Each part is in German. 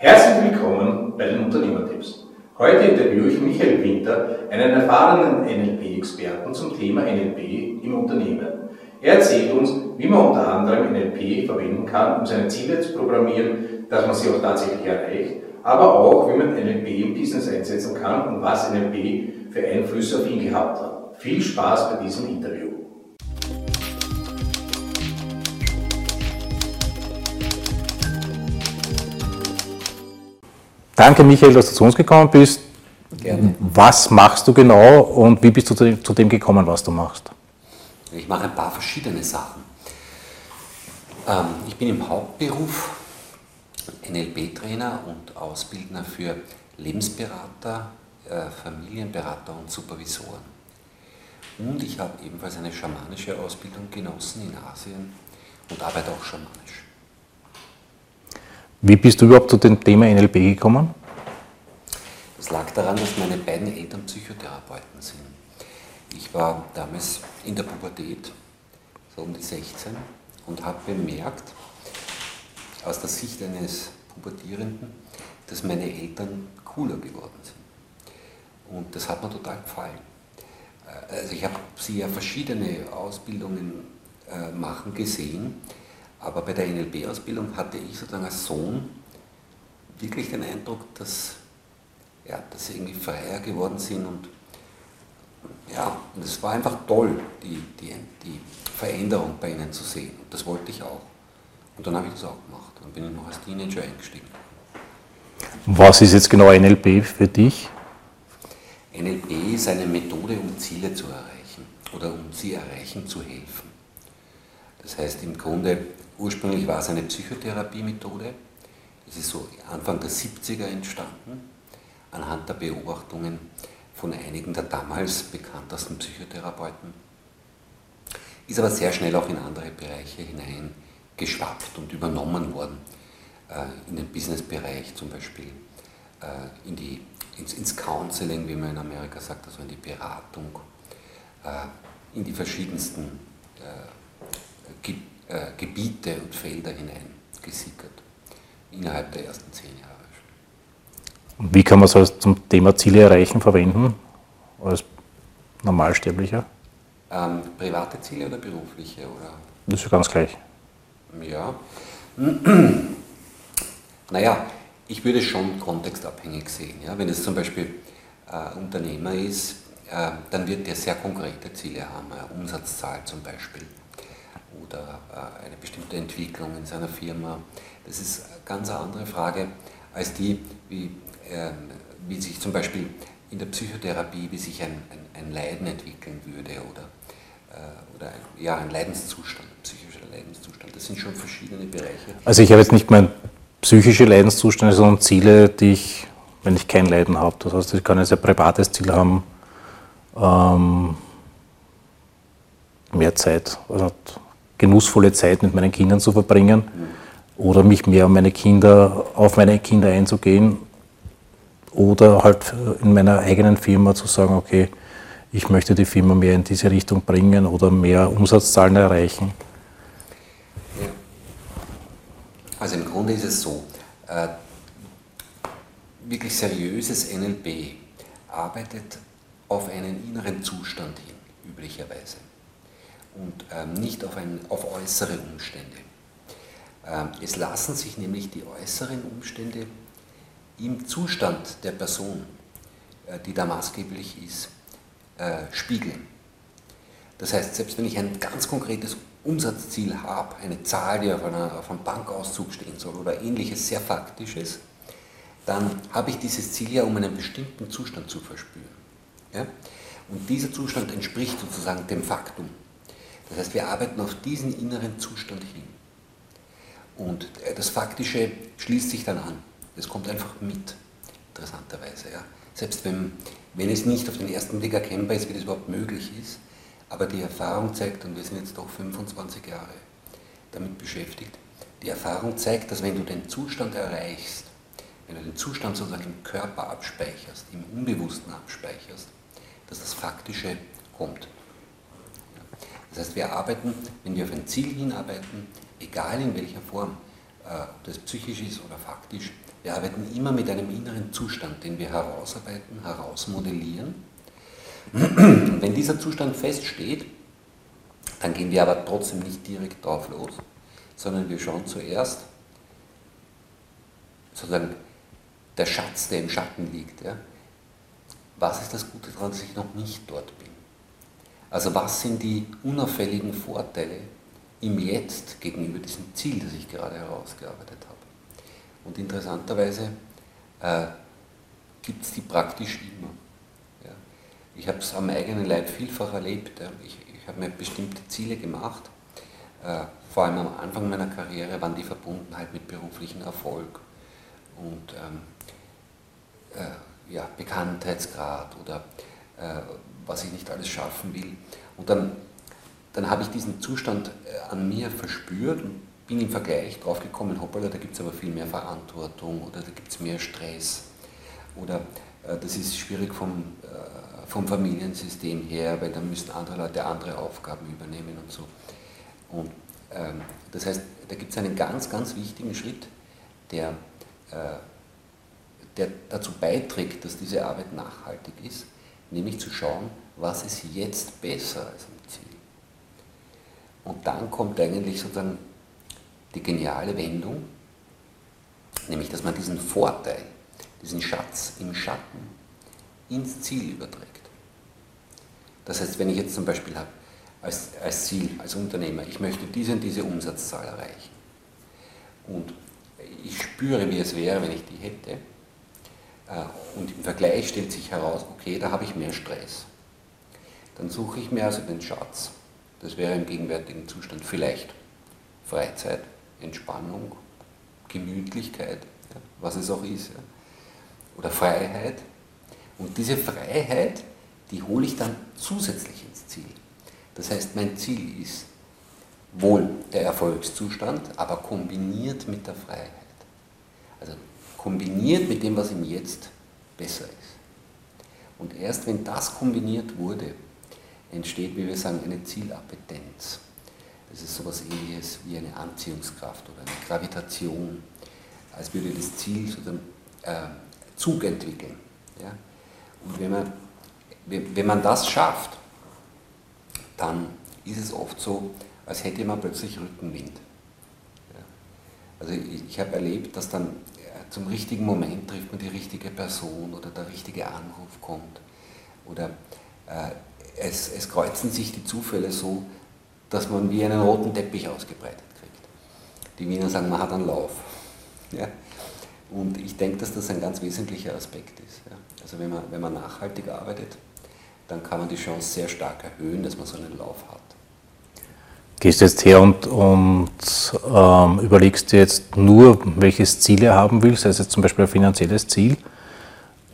Herzlich willkommen bei den Unternehmertipps. Heute interviewe ich Michael Winter, einen erfahrenen NLP-Experten zum Thema NLP im Unternehmen. Er erzählt uns, wie man unter anderem NLP verwenden kann, um seine Ziele zu programmieren, dass man sie auch tatsächlich erreicht, aber auch, wie man NLP im Business einsetzen kann und was NLP für Einflüsse auf ihn gehabt hat. Viel Spaß bei diesem Interview. Danke, Michael, dass du zu uns gekommen bist. Gerne. Was machst du genau und wie bist du zu dem gekommen, was du machst? Ich mache ein paar verschiedene Sachen. Ähm, ich bin im Hauptberuf NLP-Trainer und Ausbildner für Lebensberater, äh, Familienberater und Supervisoren. Und ich habe ebenfalls eine schamanische Ausbildung genossen in Asien und arbeite auch schamanisch. Wie bist du überhaupt zu dem Thema NLP gekommen? Es lag daran, dass meine beiden Eltern Psychotherapeuten sind. Ich war damals in der Pubertät, so um die 16, und habe bemerkt, aus der Sicht eines Pubertierenden, dass meine Eltern cooler geworden sind. Und das hat mir total gefallen. Äh, also ich habe sie ja verschiedene Ausbildungen äh, machen gesehen aber bei der NLP-Ausbildung hatte ich sozusagen als Sohn wirklich den Eindruck, dass, ja, dass sie irgendwie freier geworden sind und ja, und es war einfach toll, die, die, die Veränderung bei ihnen zu sehen. Und das wollte ich auch. Und dann habe ich das auch gemacht. Dann bin ich noch als Teenager eingestiegen. Was ist jetzt genau NLP für dich? NLP ist eine Methode, um Ziele zu erreichen oder um sie erreichen zu helfen. Das heißt im Grunde Ursprünglich war es eine Psychotherapiemethode. Es ist so Anfang der 70er entstanden, anhand der Beobachtungen von einigen der damals bekanntesten Psychotherapeuten. Ist aber sehr schnell auch in andere Bereiche hineingeschwappt und übernommen worden. Äh, in den Businessbereich zum Beispiel, äh, in die, ins, ins Counseling, wie man in Amerika sagt, also in die Beratung, äh, in die verschiedensten äh, Gebiete und Felder hineingesickert, innerhalb der ersten zehn Jahre. Und wie kann man es zum Thema Ziele erreichen verwenden, als Normalsterblicher? Ähm, private Ziele oder berufliche? Oder? Das ist ja ganz gleich. Ja. naja, ich würde es schon kontextabhängig sehen. Ja? Wenn es zum Beispiel äh, Unternehmer ist, äh, dann wird der sehr konkrete Ziele haben, eine Umsatzzahl zum Beispiel oder äh, eine bestimmte Entwicklung in seiner Firma. Das ist eine ganz andere Frage als die, wie, ähm, wie sich zum Beispiel in der Psychotherapie, wie sich ein, ein, ein Leiden entwickeln würde oder, äh, oder ein, ja, ein Leidenszustand, ein psychischer Leidenszustand. Das sind schon verschiedene Bereiche. Also ich habe jetzt nicht mein psychische Leidenszustände, sondern Ziele, die ich, wenn ich kein Leiden habe. Das heißt, ich kann ein sehr privates Ziel haben, ähm, mehr Zeit, also genussvolle Zeit mit meinen Kindern zu verbringen oder mich mehr um meine Kinder, auf meine Kinder einzugehen oder halt in meiner eigenen Firma zu sagen, okay, ich möchte die Firma mehr in diese Richtung bringen oder mehr Umsatzzahlen erreichen. Also im Grunde ist es so, äh, wirklich seriöses NLP arbeitet auf einen inneren Zustand hin, üblicherweise und ähm, nicht auf, ein, auf äußere Umstände. Ähm, es lassen sich nämlich die äußeren Umstände im Zustand der Person, äh, die da maßgeblich ist, äh, spiegeln. Das heißt, selbst wenn ich ein ganz konkretes Umsatzziel habe, eine Zahl, die auf, einer, auf einem Bankauszug stehen soll oder ähnliches sehr Faktisches, dann habe ich dieses Ziel ja, um einen bestimmten Zustand zu verspüren. Ja? Und dieser Zustand entspricht sozusagen dem Faktum. Das heißt, wir arbeiten auf diesen inneren Zustand hin. Und äh, das Faktische schließt sich dann an. Es kommt einfach mit, interessanterweise. Ja. Selbst wenn, wenn es nicht auf den ersten Blick erkennbar ist, wie das überhaupt möglich ist, aber die Erfahrung zeigt, und wir sind jetzt doch 25 Jahre damit beschäftigt, die Erfahrung zeigt, dass wenn du den Zustand erreichst, wenn du den Zustand sozusagen im Körper abspeicherst, im Unbewussten abspeicherst, dass das Faktische kommt. Das heißt, wir arbeiten, wenn wir auf ein Ziel hinarbeiten, egal in welcher Form, äh, ob das psychisch ist oder faktisch, Wir arbeiten immer mit einem inneren Zustand, den wir herausarbeiten, herausmodellieren. Und wenn dieser Zustand feststeht, dann gehen wir aber trotzdem nicht direkt drauf los, sondern wir schauen zuerst sozusagen der Schatz, der im Schatten liegt. Ja? Was ist das Gute daran, dass ich noch nicht dort bin? Also was sind die unauffälligen Vorteile im Jetzt gegenüber diesem Ziel, das ich gerade herausgearbeitet habe? Und interessanterweise äh, gibt es die praktisch immer. Ja? Ich habe es am eigenen Leib vielfach erlebt. Ja? Ich, ich habe mir bestimmte Ziele gemacht. Äh, vor allem am Anfang meiner Karriere waren die verbunden halt mit beruflichem Erfolg und ähm, äh, ja, Bekanntheitsgrad oder äh, was ich nicht alles schaffen will. Und dann, dann habe ich diesen Zustand äh, an mir verspürt und bin im Vergleich drauf gekommen, hoppala, da gibt es aber viel mehr Verantwortung oder da gibt es mehr Stress oder äh, das ist schwierig vom, äh, vom Familiensystem her, weil da müssen andere Leute andere Aufgaben übernehmen und so. Und ähm, das heißt, da gibt es einen ganz, ganz wichtigen Schritt, der äh, der dazu beiträgt, dass diese Arbeit nachhaltig ist, nämlich zu schauen, was ist jetzt besser als im Ziel. Und dann kommt eigentlich sozusagen die geniale Wendung, nämlich dass man diesen Vorteil, diesen Schatz im Schatten ins Ziel überträgt. Das heißt, wenn ich jetzt zum Beispiel habe, als, als Ziel, als Unternehmer, ich möchte diese und diese Umsatzzahl erreichen und ich spüre, wie es wäre, wenn ich die hätte, äh, und im Vergleich stellt sich heraus, okay, da habe ich mehr Stress. Dann suche ich mir also den Schatz. Das wäre im gegenwärtigen Zustand vielleicht Freizeit, Entspannung, Gemütlichkeit, ja, was es auch ist. Ja. Oder Freiheit. Und diese Freiheit, die hole ich dann zusätzlich ins Ziel. Das heißt, mein Ziel ist wohl der Erfolgszustand, aber kombiniert mit der Freiheit. Also kombiniert mit dem, was im Jetzt besser ist. Und erst wenn das kombiniert wurde, entsteht, wie wir sagen, eine Zielappetenz. Das ist sowas ähnliches wie eine Anziehungskraft oder eine Gravitation, als würde das Ziel sozusagen äh, Zug entwickeln. Ja? Und wenn man, wenn man das schafft, dann ist es oft so, als hätte man plötzlich Rückenwind. Ja? Also ich, ich habe erlebt, dass dann zum richtigen Moment trifft man die richtige Person oder der richtige Anruf kommt. Oder äh, es, es kreuzen sich die Zufälle so, dass man wie einen roten Teppich ausgebreitet kriegt. Die Wiener sagen, man hat einen Lauf. Ja? Und ich denke, dass das ein ganz wesentlicher Aspekt ist. Ja? Also wenn man, wenn man nachhaltig arbeitet, dann kann man die Chance sehr stark erhöhen, dass man so einen Lauf hat gehst jetzt her und, und ähm, überlegst dir jetzt nur, welches Ziel er haben will, sei es jetzt zum Beispiel ein finanzielles Ziel,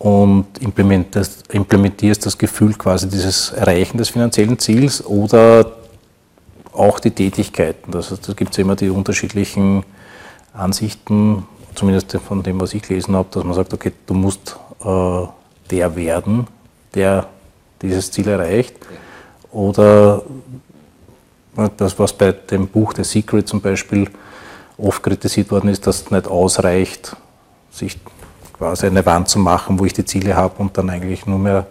und implementierst, implementierst das Gefühl quasi dieses Erreichen des finanziellen Ziels oder auch die Tätigkeiten. Das heißt, da gibt es immer die unterschiedlichen Ansichten, zumindest von dem, was ich gelesen habe, dass man sagt, okay, du musst äh, der werden, der dieses Ziel erreicht. Oder das, was bei dem Buch The Secret zum Beispiel oft kritisiert worden ist, dass es nicht ausreicht, sich quasi eine Wand zu machen, wo ich die Ziele habe und dann eigentlich nur mehr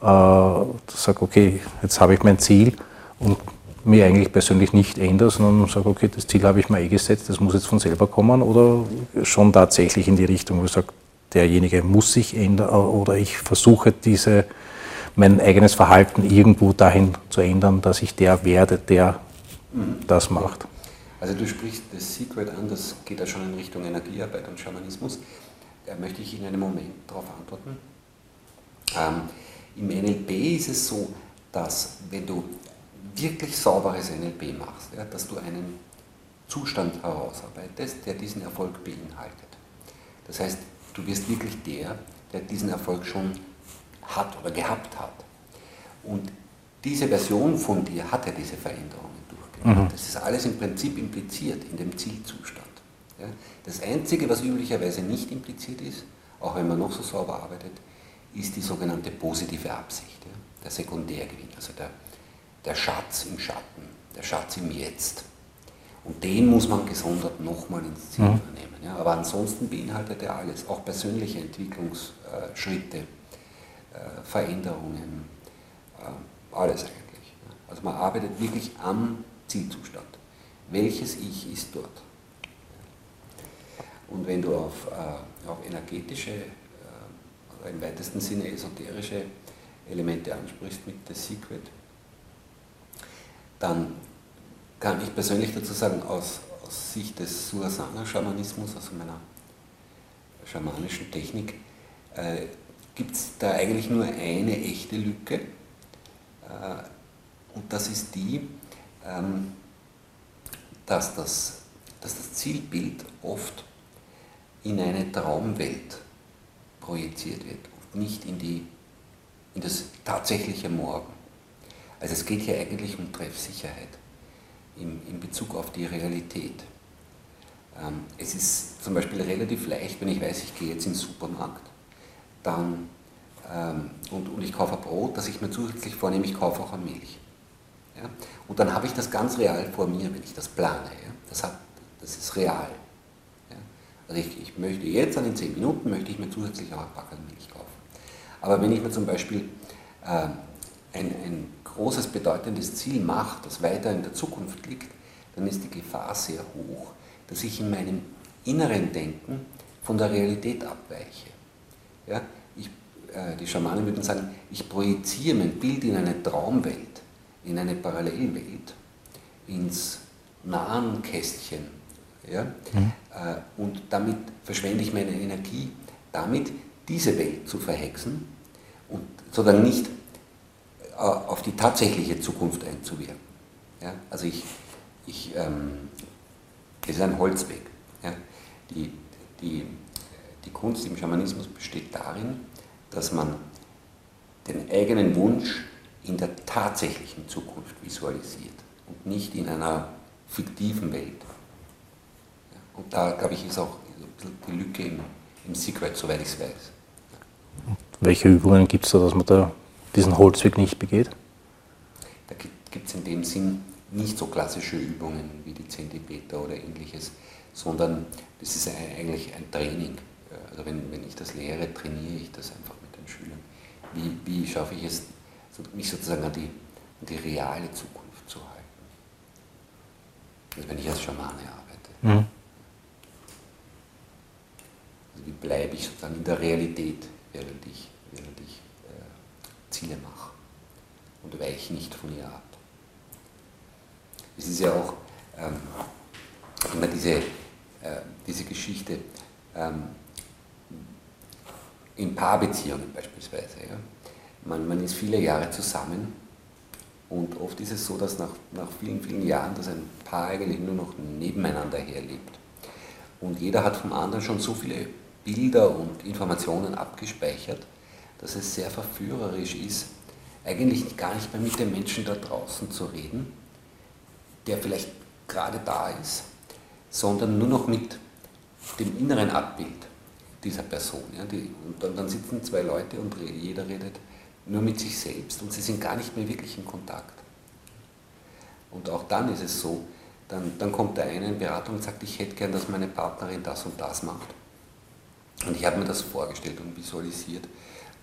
äh, sage, okay, jetzt habe ich mein Ziel und mir eigentlich persönlich nicht ändere, sondern sage, okay, das Ziel habe ich mir eh gesetzt, das muss jetzt von selber kommen oder schon tatsächlich in die Richtung, wo ich sage, derjenige muss sich ändern oder ich versuche diese mein eigenes Verhalten irgendwo dahin zu ändern, dass ich der werde, der das macht. Also du sprichst das Secret an, das geht ja schon in Richtung Energiearbeit und Schamanismus. Da möchte ich in einem Moment darauf antworten. Ähm, Im NLP ist es so, dass wenn du wirklich sauberes NLP machst, ja, dass du einen Zustand herausarbeitest, der diesen Erfolg beinhaltet. Das heißt, du wirst wirklich der, der diesen Erfolg schon hat oder gehabt hat. Und diese Version von dir hat ja diese Veränderungen durchgemacht. Mhm. Das ist alles im Prinzip impliziert in dem Zielzustand. Ja? Das Einzige, was üblicherweise nicht impliziert ist, auch wenn man noch so sauber arbeitet, ist die sogenannte positive Absicht, ja? der Sekundärgewinn, also der, der Schatz im Schatten, der Schatz im Jetzt. Und den muss man gesondert nochmal ins Ziel mhm. nehmen. Ja. Aber ansonsten beinhaltet er alles, auch persönliche Entwicklungsschritte, äh, Veränderungen, äh, alles eigentlich. Ja. Also man arbeitet wirklich am Zielzustand. Welches Ich ist dort? Und wenn du auf, äh, auf energetische, äh, im weitesten Sinne esoterische Elemente ansprichst mit The Secret, dann kann ich persönlich dazu sagen, aus, aus Sicht des Suasana-Schamanismus, also meiner schamanischen Technik, äh, gibt es da eigentlich nur eine echte Lücke. Äh, und das ist die, ähm, dass, das, dass das Zielbild oft in eine Traumwelt projiziert wird nicht in, die, in das tatsächliche Morgen. Also es geht hier eigentlich um Treffsicherheit in, in Bezug auf die Realität. Ähm, es ist zum Beispiel relativ leicht, wenn ich weiß, ich gehe jetzt in den Supermarkt dann, ähm, und, und ich kaufe Brot, dass ich mir zusätzlich vornehme, ich kaufe auch eine Milch. Ja? Und dann habe ich das ganz real vor mir, wenn ich das plane. Ja? Das, hat, das ist real. Also ich, ich möchte jetzt an den 10 Minuten, möchte ich mir zusätzlich auch ein Packel Milch kaufen. Aber wenn ich mir zum Beispiel äh, ein, ein großes, bedeutendes Ziel mache, das weiter in der Zukunft liegt, dann ist die Gefahr sehr hoch, dass ich in meinem inneren Denken von der Realität abweiche. Ja? Ich, äh, die Schamanen würden sagen, ich projiziere mein Bild in eine Traumwelt, in eine Parallelwelt, ins nahen Kästchen. Ja? Mhm. Und damit verschwende ich meine Energie, damit diese Welt zu verhexen und sozusagen nicht äh, auf die tatsächliche Zukunft einzuwirken. Ja? Also ich, ich ähm, das ist ein Holzweg. Ja? Die, die, die Kunst im Schamanismus besteht darin, dass man den eigenen Wunsch in der tatsächlichen Zukunft visualisiert und nicht in einer fiktiven Welt. Und da, glaube ich, ist auch die Lücke im, im Secret, soweit ich es weiß. Welche Übungen gibt es da, dass man da diesen Holzweg nicht begeht? Da gibt es in dem Sinn nicht so klassische Übungen wie die Zentimeter oder ähnliches, sondern das ist eigentlich ein Training. Also wenn, wenn ich das lehre, trainiere ich das einfach mit den Schülern. Wie, wie schaffe ich es, mich sozusagen an die, an die reale Zukunft zu halten? Also wenn ich als Schamane arbeite. Mhm. Also wie bleibe ich sozusagen in der Realität, während ich, während ich Ziele mache und weiche nicht von ihr ab. Es ist ja auch ähm, immer diese, äh, diese Geschichte ähm, in Paarbeziehungen beispielsweise. Ja. Man, man ist viele Jahre zusammen und oft ist es so, dass nach, nach vielen, vielen Jahren dass ein Paar eigentlich nur noch nebeneinander herlebt. Und jeder hat vom anderen schon so viele Bilder und Informationen abgespeichert, dass es sehr verführerisch ist, eigentlich gar nicht mehr mit dem Menschen da draußen zu reden, der vielleicht gerade da ist, sondern nur noch mit dem inneren Abbild dieser Person. Ja, die, und dann, dann, sitzen zwei Leute und jeder redet nur mit sich selbst und sie sind gar nicht mehr wirklich in Kontakt. Und auch dann ist es so, dann, dann kommt der eine in Beratung und sagt, ich hätte gern, dass meine Partnerin das und das macht. Und ich habe mir das vorgestellt und visualisiert.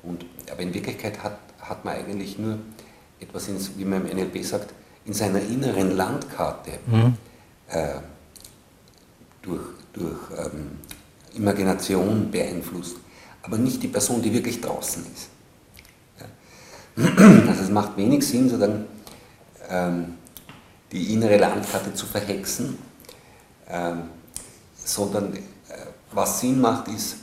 Und, aber in Wirklichkeit hat, hat man eigentlich nur etwas, ins, wie man im NLP sagt, in seiner inneren Landkarte mhm. äh, durch, durch ähm, Imagination beeinflusst, aber nicht die Person, die wirklich draußen ist. Ja. Also es macht wenig Sinn, sozusagen, ähm, die innere Landkarte zu verhexen, ähm, sondern äh, was Sinn macht, ist,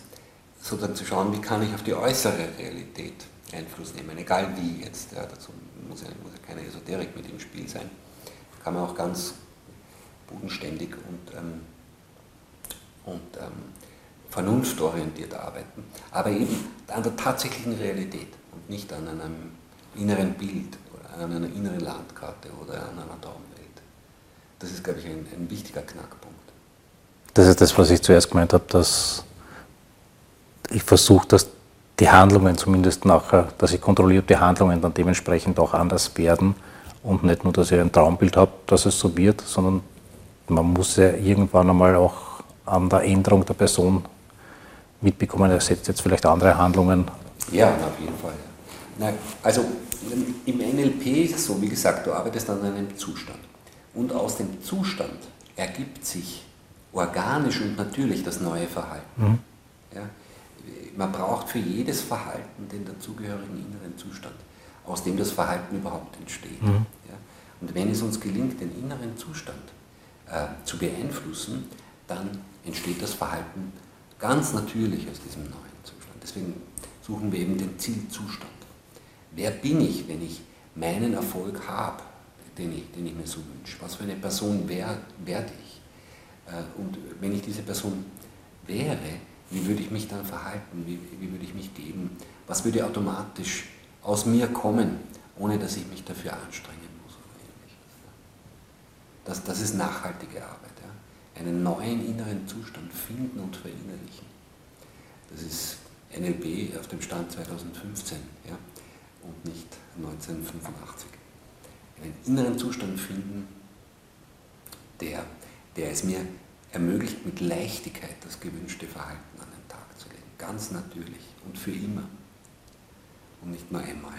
sozusagen zu schauen, wie kann ich auf die äußere Realität Einfluss nehmen, egal wie jetzt. Ja, dazu muss ja, muss ja keine Esoterik mit im Spiel sein. Da kann man auch ganz bodenständig und, ähm, und ähm, vernunftorientiert arbeiten, aber eben an der tatsächlichen Realität und nicht an einem inneren Bild oder an einer inneren Landkarte oder an einer Traumwelt. Das ist, glaube ich, ein, ein wichtiger Knackpunkt. Das ist das, was ich zuerst gemeint habe, dass ich versuche, dass die Handlungen zumindest nachher, dass ich kontrolliert die Handlungen dann dementsprechend auch anders werden und nicht nur, dass ich ein Traumbild habe, dass es so wird, sondern man muss ja irgendwann einmal auch an der Änderung der Person mitbekommen, er setzt jetzt vielleicht andere Handlungen. Ja, auf jeden Fall. Na, also im NLP ist es so, wie gesagt, du arbeitest an einem Zustand. Und aus dem Zustand ergibt sich organisch und natürlich das neue Verhalten. Mhm. Ja, man braucht für jedes Verhalten den dazugehörigen inneren Zustand, aus dem das Verhalten überhaupt entsteht. Mhm. Ja, und wenn es uns gelingt, den inneren Zustand äh, zu beeinflussen, dann entsteht das Verhalten ganz natürlich aus diesem neuen Zustand. Deswegen suchen wir eben den Zielzustand. Wer bin ich, wenn ich meinen Erfolg habe, den ich, den ich mir so wünsche? Was für eine Person werde ich? Äh, und wenn ich diese Person wäre, wie würde ich mich dann verhalten? Wie, wie würde ich mich geben? Was würde automatisch aus mir kommen, ohne dass ich mich dafür anstrengen muss? Das, das ist nachhaltige Arbeit. Ja? Einen neuen inneren Zustand finden und verinnerlichen. Das ist NLP auf dem Stand 2015 ja? und nicht 1985. Einen inneren Zustand finden, der, der es mir ermöglicht, mit Leichtigkeit das gewünschte Verhalten an den Tag zu legen. Ganz natürlich und für immer. Und nicht nur einmal.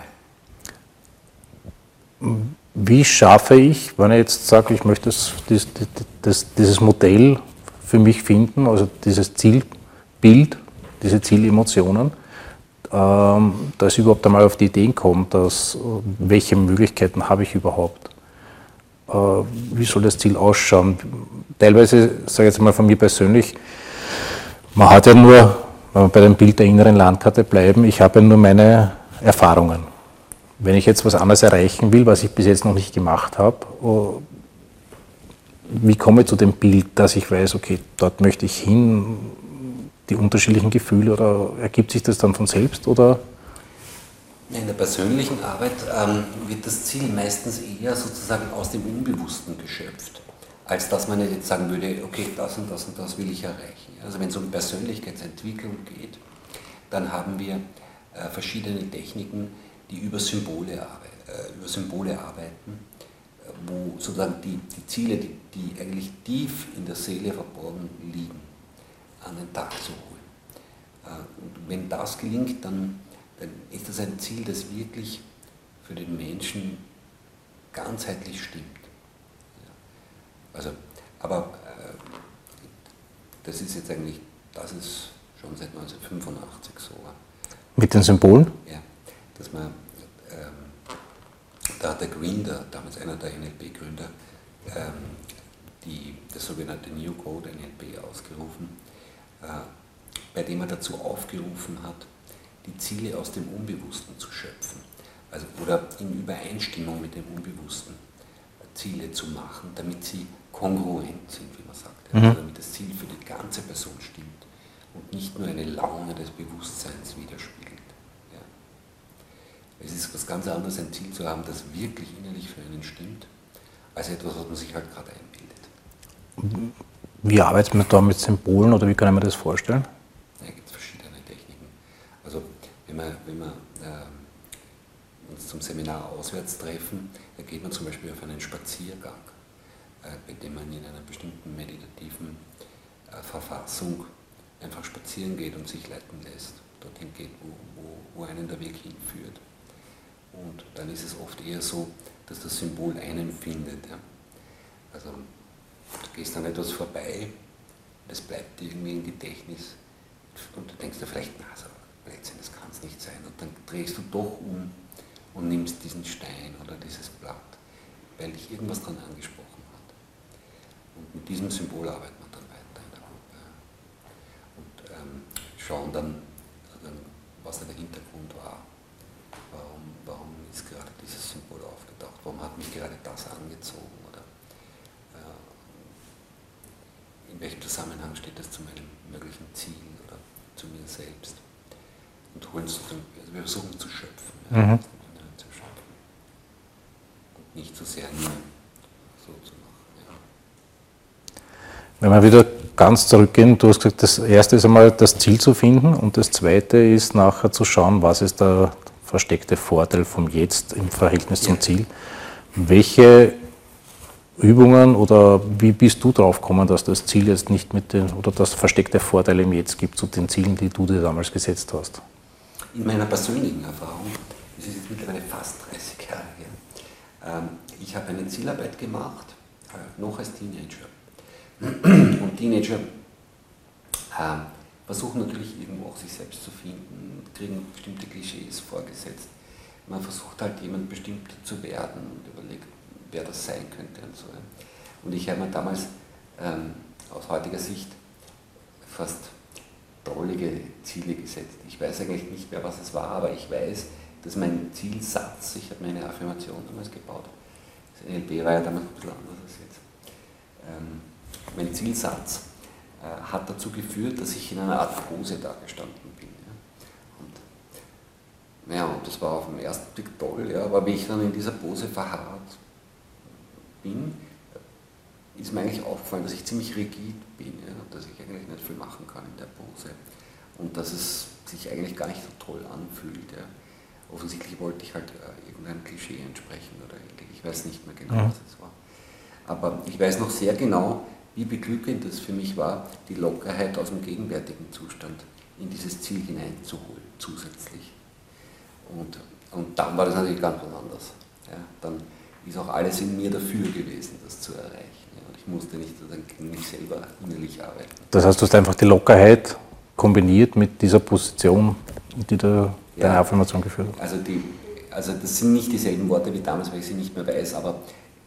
Wie schaffe ich, wenn ich jetzt sage, ich möchte das, das, das, dieses Modell für mich finden, also dieses Zielbild, diese Zielemotionen, ähm, dass ich überhaupt einmal auf die Ideen komme, dass, welche Möglichkeiten habe ich überhaupt? Äh, wie soll das Ziel ausschauen? Teilweise, sage ich jetzt mal von mir persönlich, man hat ja nur, wenn wir bei dem Bild der inneren Landkarte bleiben, ich habe nur meine Erfahrungen. Wenn ich jetzt was anderes erreichen will, was ich bis jetzt noch nicht gemacht habe, oh, wie komme ich zu dem Bild, dass ich weiß, okay, dort möchte ich hin, die unterschiedlichen Gefühle oder ergibt sich das dann von selbst oder? In der persönlichen Arbeit ähm, wird das Ziel meistens eher sozusagen aus dem Unbewussten geschöpft, als dass man jetzt sagen würde, okay, das und das und das will ich erreichen. Also wenn es um Persönlichkeitsentwicklung geht, dann haben wir äh, verschiedene Techniken, die über Symbole, äh, über Symbole arbeiten, äh, wo sozusagen die, die Ziele, die, die eigentlich tief in der Seele verborgen liegen, an den Tag zu holen. Äh, und wenn das gelingt, dann dann ist das ein Ziel, das wirklich für den Menschen ganzheitlich stimmt. Also, aber äh, das ist jetzt eigentlich, das ist schon seit 1985 so. Mit den Symbolen? Ja, dass man, ähm, da hat der Gründer, damals einer der NLP-Gründer, ähm, die, das sogenannte New Code NLP ausgerufen, äh, bei dem er dazu aufgerufen hat, die Ziele aus dem Unbewussten zu schöpfen. Also, oder in Übereinstimmung mit dem Unbewussten Ziele zu machen, damit sie kongruent sind, wie man sagt. Mhm. Also damit das Ziel für die ganze Person stimmt und nicht nur eine Laune des Bewusstseins widerspiegelt. Ja. Es ist was ganz anderes, ein Ziel zu haben, das wirklich innerlich für einen stimmt, als etwas, was man sich halt gerade einbildet. Wie arbeitet man da mit Symbolen oder wie kann mir das vorstellen? wenn wir, wenn wir äh, uns zum Seminar auswärts treffen, da geht man zum Beispiel auf einen Spaziergang, bei dem man in einer bestimmten meditativen äh, Verfassung einfach spazieren geht und sich leiten lässt, dorthin geht, wo, wo, wo einen der Weg hinführt. Und dann ist es oft eher so, dass das Symbol einen findet. Ja. Also du gehst an etwas vorbei, das bleibt dir irgendwie im Gedächtnis und du denkst dir vielleicht, na, so Blödsinn, das kann es nicht sein. Und dann drehst du doch um und nimmst diesen Stein oder dieses Blatt, weil dich irgendwas daran angesprochen hat. Und mit diesem Symbol arbeitet man dann weiter in der Gruppe. Und ähm, schauen dann, was da der Hintergrund war. Warum, warum ist gerade dieses Symbol aufgetaucht? Warum hat mich gerade das angezogen? Oder äh, in welchem Zusammenhang steht das zu meinem möglichen Ziel oder zu mir selbst? und holen es, also wir versuchen zu schöpfen. Ja, mhm. zu schöpfen. Und nicht so sehr nur so zu machen. Wenn wir wieder ganz zurückgehen, du hast gesagt, das erste ist einmal das Ziel zu finden und das zweite ist nachher zu schauen, was ist der versteckte Vorteil vom Jetzt im Verhältnis zum Ziel. Welche Übungen oder wie bist du drauf gekommen, dass das Ziel jetzt nicht mit den oder dass versteckte Vorteile im Jetzt gibt zu den Zielen, die du dir damals gesetzt hast? In meiner persönlichen Erfahrung, das ist jetzt mittlerweile fast 30 Jahre her, ähm, ich habe eine Zielarbeit gemacht, äh, noch als Teenager. Und Teenager ähm, versuchen natürlich irgendwo auch sich selbst zu finden, kriegen bestimmte Klischees vorgesetzt. Man versucht halt jemand bestimmt zu werden und überlegt, wer das sein könnte und so. Und ich habe mir damals ähm, aus heutiger Sicht fast drollige Ziele gesetzt. Ich weiß eigentlich nicht mehr, was es war, aber ich weiß, dass mein Zielsatz, ich habe meine Affirmation damals gebaut, das NLP war ja damals ein bisschen anders als jetzt, ähm, mein Zielsatz äh, hat dazu geführt, dass ich in einer Art Pose dagestanden bin. Ja. Und, ja, und das war auf den ersten Blick toll, ja, aber wie ich dann in dieser Pose verharrt bin, ist mir eigentlich aufgefallen, dass ich ziemlich rigid bin, ja, dass ich eigentlich nicht viel machen kann in der Pose und dass es sich eigentlich gar nicht so toll anfühlt. Ja. Offensichtlich wollte ich halt äh, irgendeinem Klischee entsprechen oder ich weiß nicht mehr genau, ja. was es war. Aber ich weiß noch sehr genau, wie beglückend es für mich war, die Lockerheit aus dem gegenwärtigen Zustand in dieses Ziel hineinzuholen, zusätzlich. Und, und dann war das natürlich ganz anders. Ja, dann ist auch alles in mir dafür gewesen, das zu erreichen. Ja, ich musste nicht gegen mich selber innerlich arbeiten. Das heißt, du hast einfach die Lockerheit kombiniert mit dieser Position, die da deine ja, Affirmation geführt hat. Also, die, also das sind nicht dieselben Worte wie damals, weil ich sie nicht mehr weiß, aber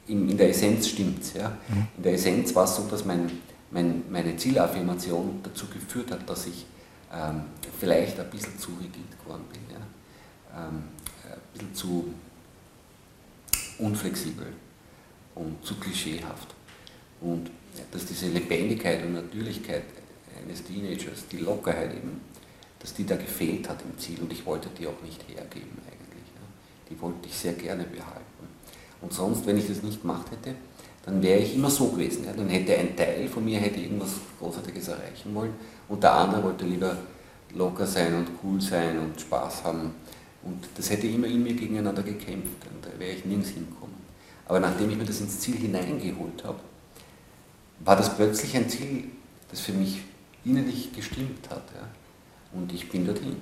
in, in der Essenz stimmt es. Ja? Mhm. In der Essenz war es so, dass mein, mein, meine Zielaffirmation dazu geführt hat, dass ich ähm, vielleicht ein bisschen zu rigid geworden bin. Ja? Ähm, ein bisschen zu unflexibel und zu klischeehaft. Und dass diese Lebendigkeit und Natürlichkeit eines Teenagers, die Lockerheit eben, dass die da gefehlt hat im Ziel und ich wollte die auch nicht hergeben eigentlich. Ja. Die wollte ich sehr gerne behalten. Und sonst, wenn ich das nicht gemacht hätte, dann wäre ich immer so gewesen. Ja. Dann hätte ein Teil von mir hätte irgendwas Großartiges erreichen wollen und der andere wollte lieber locker sein und cool sein und Spaß haben. Und das hätte immer in mir gegeneinander gekämpft und da wäre ich nirgends hingekommen. Aber nachdem ich mir das ins Ziel hineingeholt habe, war das plötzlich ein Ziel, das für mich innerlich gestimmt hat. Ja. Und ich bin dorthin.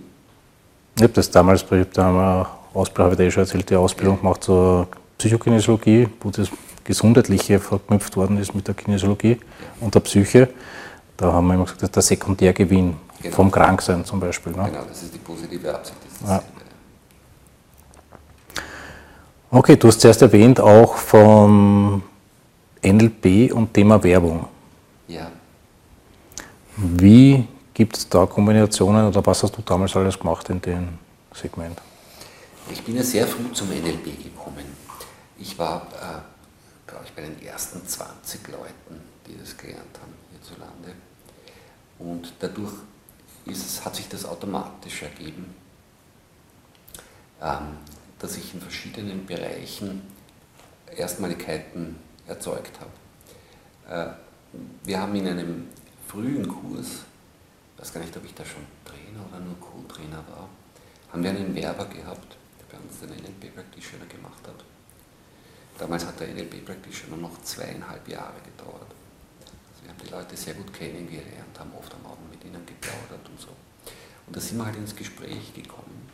Ich habe das damals, ich habe da eine Ausbildung, habe ich eh schon erzählt, die Ausbildung gemacht zur Psychokinesiologie, wo das Gesundheitliche verknüpft worden ist mit der Kinesiologie und der Psyche. Da haben wir immer gesagt, das ist der Sekundärgewinn genau. vom Kranksein zum Beispiel. Ne? Genau, das ist die positive Absicht. Ja. Okay, du hast zuerst erwähnt auch vom NLP und Thema Werbung. Ja. Wie gibt es da Kombinationen oder was hast du damals alles gemacht in dem Segment? Ich bin ja sehr früh zum NLP gekommen. Ich war, äh, glaube ich, bei den ersten 20 Leuten, die das gelernt haben hierzulande. Und dadurch es, hat sich das automatisch ergeben, ähm, dass ich in verschiedenen Bereichen Erstmaligkeiten erzeugt habe. Äh, wir haben in einem frühen Kurs, ich weiß gar nicht, ob ich da schon Trainer oder nur Co-Trainer war, haben wir einen Werber gehabt, der bei uns den NLP Practitioner gemacht hat. Damals hat der NLP Practitioner noch zweieinhalb Jahre gedauert. Also wir haben die Leute sehr gut kennengelernt, haben oft am Abend mit ihnen geplaudert und so. Und da sind wir halt ins Gespräch gekommen.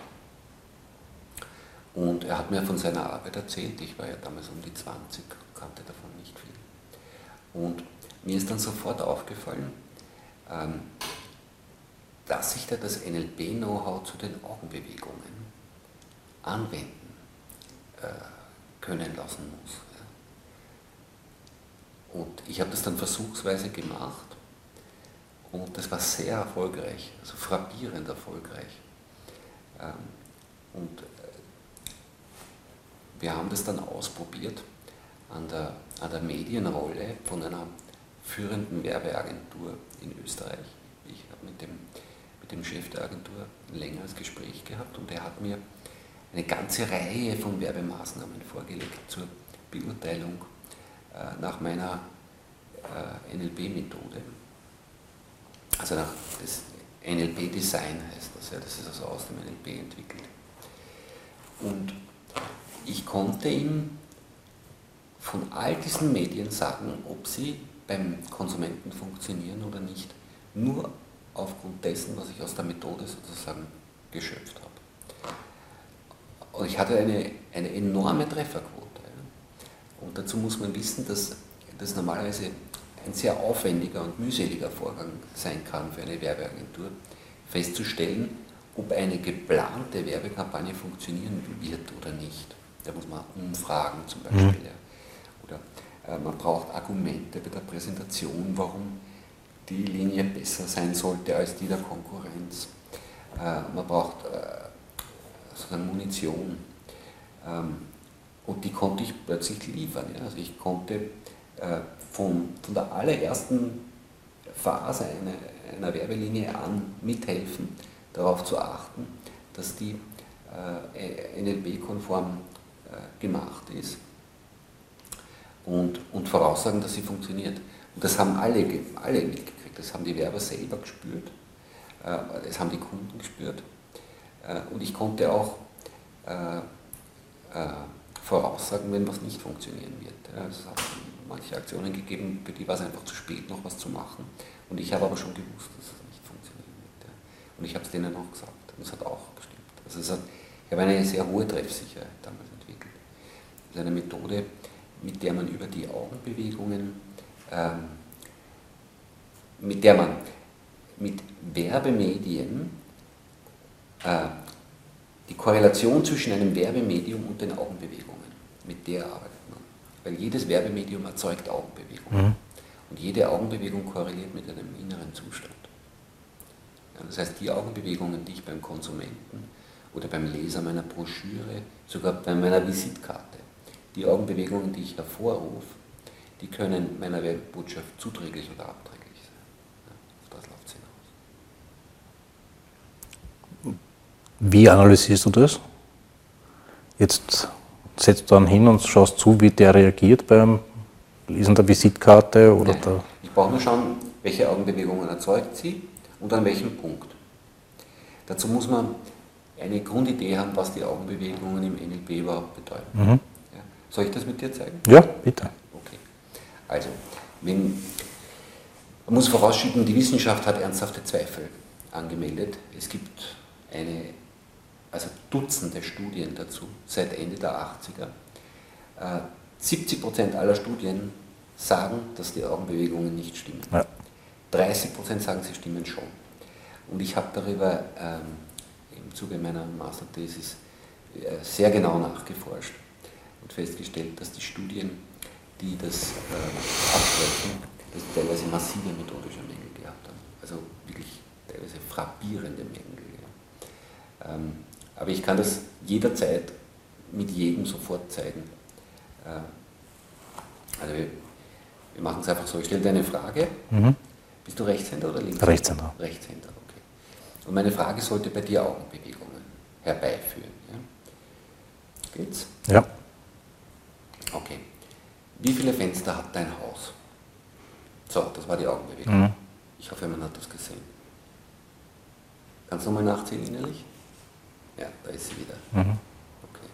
Und er hat mir von seiner Arbeit erzählt, ich war ja damals um die 20, kannte davon nicht viel. Und mir ist dann sofort aufgefallen, ähm, dass sich da das NLP-Know-how zu den Augenbewegungen anwenden äh, können lassen muss. Und ich habe das dann versuchsweise gemacht und das war sehr erfolgreich, also frappierend erfolgreich. Ähm, und äh, wir haben das dann ausprobiert an der, an der Medienrolle von einer führenden Werbeagentur in Österreich. Ich habe mit dem, mit dem Chef der Agentur ein längeres Gespräch gehabt und er hat mir eine ganze Reihe von Werbemaßnahmen vorgelegt zur Beurteilung äh, nach meiner äh, NLP-Methode. Also nach das NLP-Design heißt das, ja, das ist also aus dem NLP entwickelt. Und ich konnte ihm von all diesen Medien sagen, ob sie beim Konsumenten funktionieren oder nicht, nur aufgrund dessen, was ich aus der Methode sozusagen geschöpft habe. Und ich hatte eine, eine enorme Trefferquote. Und dazu muss man wissen, dass das normalerweise ein sehr aufwendiger und mühseliger Vorgang sein kann für eine Werbeagentur, festzustellen, ob eine geplante Werbekampagne funktionieren wird oder nicht. Da muss man umfragen zum Beispiel. Mhm. Oder äh, man braucht Argumente bei der Präsentation, warum die Linie besser sein sollte als die der Konkurrenz. Äh, man braucht äh, sozusagen Munition. Ähm, und die konnte ich plötzlich liefern. Also ich konnte äh, von, von der allerersten Phase einer, einer Werbelinie an mithelfen, darauf zu achten, dass die äh, NLP-konform äh, gemacht ist und, und voraussagen, dass sie funktioniert. Und das haben alle, alle mitgekriegt, das haben die Werber selber gespürt, das haben die Kunden gespürt. Äh, und ich konnte auch äh, äh, voraussagen, wenn was nicht funktionieren wird. Es hat manche Aktionen gegeben, für die war es einfach zu spät, noch was zu machen. Und ich habe aber schon gewusst, dass es nicht funktionieren wird. Und ich habe es denen auch gesagt. Und es hat auch gestimmt. Also es hat, ich habe eine sehr hohe Treffsicherheit damals entwickelt. Das ist eine Methode, mit der man über die Augenbewegungen, ähm, mit der man mit Werbemedien die Korrelation zwischen einem Werbemedium und den Augenbewegungen, mit der arbeitet man. Weil jedes Werbemedium erzeugt Augenbewegungen. Mhm. Und jede Augenbewegung korreliert mit einem inneren Zustand. Ja, das heißt, die Augenbewegungen, die ich beim Konsumenten oder beim Leser meiner Broschüre, sogar bei meiner Visitkarte, die Augenbewegungen, die ich hervorrufe, die können meiner Weltbotschaft zuträglich oder abträglich sein. Ja, auf das läuft es hinaus. Wie analysierst du das? Jetzt setzt du dann hin und schaust zu, wie der reagiert beim Lesen der Visitkarte oder Nein, der. Ich brauche nur schauen, welche Augenbewegungen erzeugt sie und an welchem Punkt. Dazu muss man eine Grundidee haben, was die Augenbewegungen im NLP überhaupt bedeuten. Mhm. Soll ich das mit dir zeigen? Ja, bitte. Okay. Also, wenn, man muss vorausschicken, die Wissenschaft hat ernsthafte Zweifel angemeldet. Es gibt eine, also Dutzende Studien dazu seit Ende der 80er. 70 äh, Prozent aller Studien sagen, dass die Augenbewegungen nicht stimmen. Ja. 30 Prozent sagen, sie stimmen schon. Und ich habe darüber ähm, im Zuge meiner Masterthesis äh, sehr genau nachgeforscht und festgestellt, dass die Studien, die das äh, absprechen, dass die teilweise massive methodische Mängel gehabt haben. Also wirklich teilweise frappierende Mängel. Ja. Ähm, aber ich kann das jederzeit mit jedem sofort zeigen. Äh, also wir, wir machen es einfach so, ich stelle dir eine Frage. Mhm. Bist du Rechtshänder oder Linkshänder? Rechtshänder. Rechtshänder, okay. Und meine Frage sollte bei dir Augenbewegungen herbeiführen. Ja? Geht's? Ja. Okay. Wie viele Fenster hat dein Haus? So, das war die Augenbewegung. Mhm. Ich hoffe, man hat das gesehen. Kannst du nochmal nachzählen innerlich? Ja, da ist sie wieder. Mhm. Okay.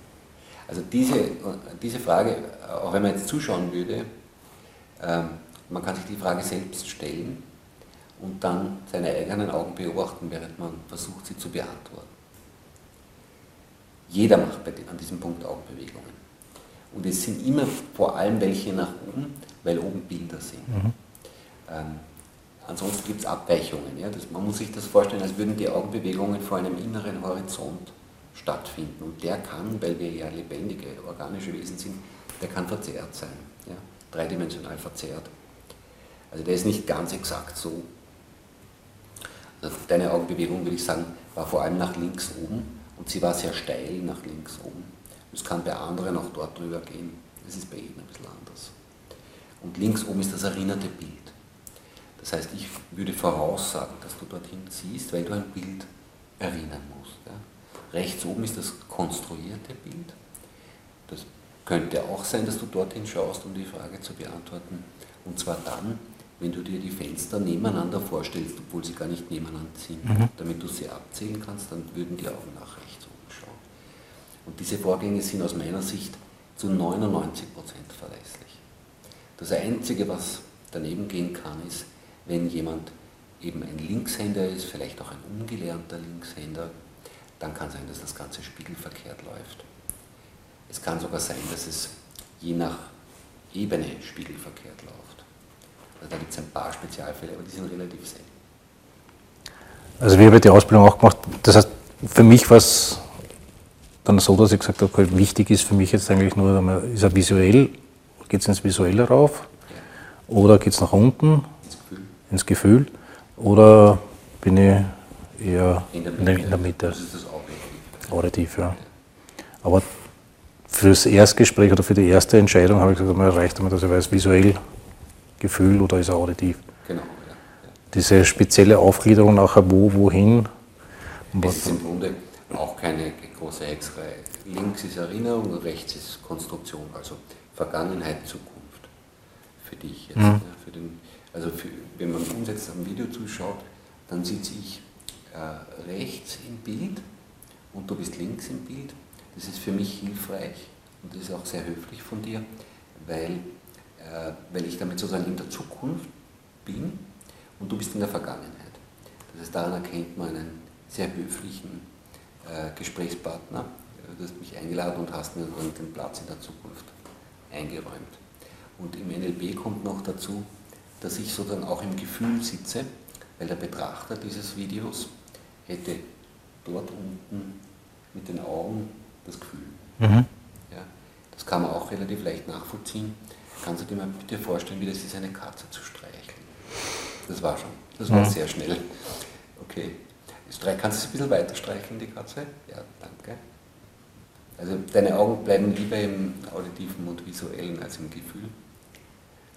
Also diese, diese Frage, auch wenn man jetzt zuschauen würde, ähm, man kann sich die Frage selbst stellen und dann seine eigenen Augen beobachten, während man versucht, sie zu beantworten. Jeder macht an diesem Punkt Augenbewegungen. Und es sind immer vor allem welche nach oben, weil oben Bilder sind. Mhm. Ähm, ansonsten gibt es Abweichungen. Ja? Das, man muss sich das vorstellen, als würden die Augenbewegungen vor einem inneren Horizont stattfinden. Und der kann, weil wir ja lebendige, organische Wesen sind, der kann verzerrt sein. Ja? Dreidimensional verzerrt. Also der ist nicht ganz exakt so. Also deine Augenbewegung, würde ich sagen, war vor allem nach links oben und sie war sehr steil nach links oben. Es kann bei anderen auch dort drüber gehen. Es ist bei jedem ein bisschen anders. Und links oben ist das erinnerte Bild. Das heißt, ich würde voraussagen, dass du dorthin ziehst, weil du ein Bild erinnern musst. Ja. Rechts oben ist das konstruierte Bild. Das könnte auch sein, dass du dorthin schaust, um die Frage zu beantworten. Und zwar dann, wenn du dir die Fenster nebeneinander vorstellst, obwohl sie gar nicht nebeneinander sind. Mhm. Damit du sie abzählen kannst, dann würden die Augen nach rechts oben. Und diese Vorgänge sind aus meiner Sicht zu 99% verlässlich. Das Einzige, was daneben gehen kann, ist, wenn jemand eben ein Linkshänder ist, vielleicht auch ein ungelernter Linkshänder, dann kann sein, dass das Ganze spiegelverkehrt läuft. Es kann sogar sein, dass es je nach Ebene spiegelverkehrt läuft. Also da gibt es ein paar Spezialfälle, aber die sind relativ selten. Also wir haben die Ausbildung auch gemacht. Das heißt, für mich war es dann so, dass ich gesagt habe, okay, wichtig ist für mich jetzt eigentlich nur, ist er visuell, geht es ins Visuelle rauf ja. oder geht es nach unten ins Gefühl. oder bin ich eher in der Mitte? In der Mitte. Das ist das Auditiv. Auditiv, ja. Aber fürs Erstgespräch oder für die erste Entscheidung habe ich gesagt, man erreicht einmal, dass ich weiß, visuell Gefühl oder ist er auditiv. Genau. Ja. Diese spezielle Aufgliederung nachher wo, wohin. Es ist im Grunde auch keine große Hexerei. Links ist Erinnerung und rechts ist Konstruktion, also Vergangenheit, Zukunft. Für dich jetzt. Mhm. Für den, also für, wenn man uns jetzt am Video zuschaut, dann sitze ich äh, rechts im Bild und du bist links im Bild. Das ist für mich hilfreich und das ist auch sehr höflich von dir, weil, äh, weil ich damit sozusagen in der Zukunft bin und du bist in der Vergangenheit. Das heißt, daran erkennt man einen sehr höflichen äh, Gesprächspartner. Du hast mich eingeladen und hast mir den Platz in der Zukunft eingeräumt. Und im NLP kommt noch dazu, dass ich sozusagen auch im Gefühl sitze, weil der Betrachter dieses Videos hätte dort unten mit den Augen das Gefühl. Mhm. Ja, das kann man auch relativ leicht nachvollziehen. Kannst du dir mal bitte vorstellen, wie das ist, eine Katze zu streicheln? Das war schon. Das war mhm. sehr schnell. Okay. Kannst du es ein bisschen weiter streicheln, die Katze? Ja, danke. Also deine Augen bleiben lieber im auditiven und visuellen als im Gefühl.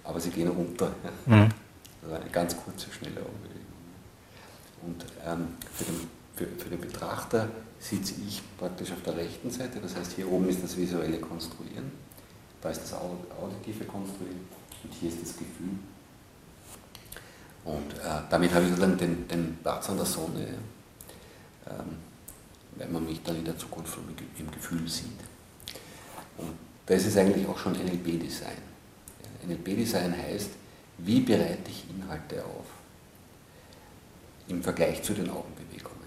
Aber sie gehen runter. Mhm. Also eine ganz kurze, schnelle Augenbewegung. Und ähm, für, den, für, für den Betrachter sitze ich praktisch auf der rechten Seite, das heißt hier oben ist das visuelle Konstruieren, da ist das auditive Konstruieren und hier ist das Gefühl. Und äh, damit habe ich dann den, den Platz an der Sonne, ähm, wenn man mich dann in der Zukunft im Gefühl sieht. Und das ist eigentlich auch schon NLP-Design. NLP-Design heißt, wie bereite ich Inhalte auf im Vergleich zu den Augenbewegungen.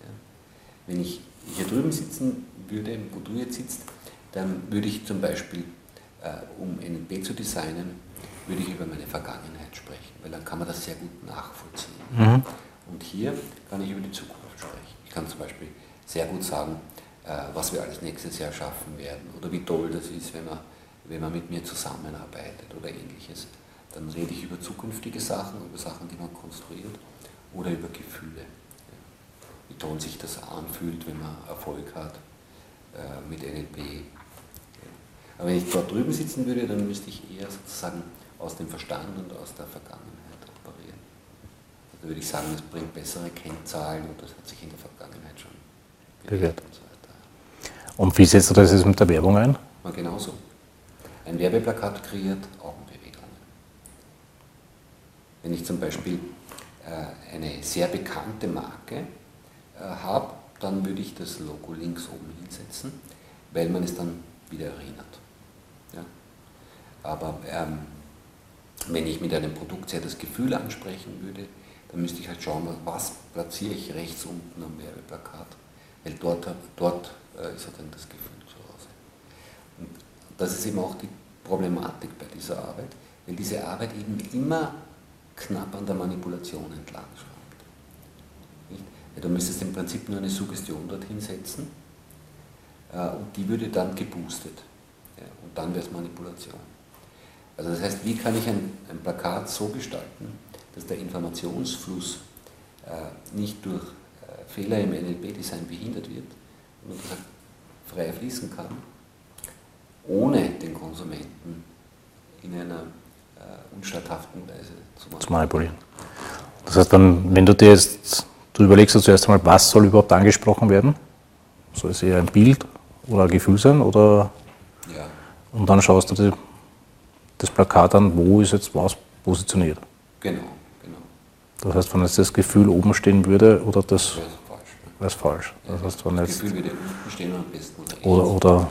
Ja. Wenn ich hier drüben sitzen würde, wo du jetzt sitzt, dann würde ich zum Beispiel, äh, um NLP zu designen, würde ich über meine Vergangenheit sprechen, weil dann kann man das sehr gut nachvollziehen. Mhm. Und hier kann ich über die Zukunft sprechen. Ich kann zum Beispiel sehr gut sagen, äh, was wir alles nächstes Jahr schaffen werden oder wie toll das ist, wenn man, wenn man mit mir zusammenarbeitet oder ähnliches. Dann rede ich über zukünftige Sachen, über Sachen, die man konstruiert oder über Gefühle. Wie toll sich das anfühlt, wenn man Erfolg hat äh, mit NLP. Aber wenn ich dort drüben sitzen würde, dann müsste ich eher sozusagen aus dem Verstand und aus der Vergangenheit operieren. Also da würde ich sagen, es bringt bessere Kennzahlen und das hat sich in der Vergangenheit schon bewährt. Und, so und wie setzt du das jetzt mit der Werbung ein? Genauso. Ein Werbeplakat kreiert Augenbewegungen. Wenn ich zum Beispiel äh, eine sehr bekannte Marke äh, habe, dann würde ich das Logo links oben hinsetzen, weil man es dann wieder erinnert. Ja? Aber ähm, wenn ich mit einem Produkt sehr das Gefühl ansprechen würde, dann müsste ich halt schauen, was platziere ich rechts unten am Werbeplakat, weil dort, dort äh, ist halt dann das Gefühl zu Hause. Und das ist eben auch die Problematik bei dieser Arbeit, weil diese Arbeit eben immer knapp an der Manipulation entlang schraubt. Ja, du müsstest im Prinzip nur eine Suggestion dorthin setzen äh, und die würde dann geboostet. Ja, und dann wäre es Manipulation. Also das heißt, wie kann ich ein, ein Plakat so gestalten, dass der Informationsfluss äh, nicht durch äh, Fehler im NLP-Design behindert wird, sondern er frei fließen kann, ohne den Konsumenten in einer äh, unstatthaften Weise zu manipulieren. zu manipulieren. Das heißt, dann, wenn du dir jetzt, du überlegst dir zuerst einmal, was soll überhaupt angesprochen werden? Soll es eher ein Bild oder ein Gefühl sein? Oder ja. Und dann schaust du dir das Plakat an, wo ist jetzt was positioniert. Genau, genau. Das heißt, wenn jetzt das Gefühl oben stehen würde, oder das. Wäre falsch. Ne? Wäre falsch. Das heißt, wenn das Gefühl würde unten stehen am besten. Oder, oder, oder ein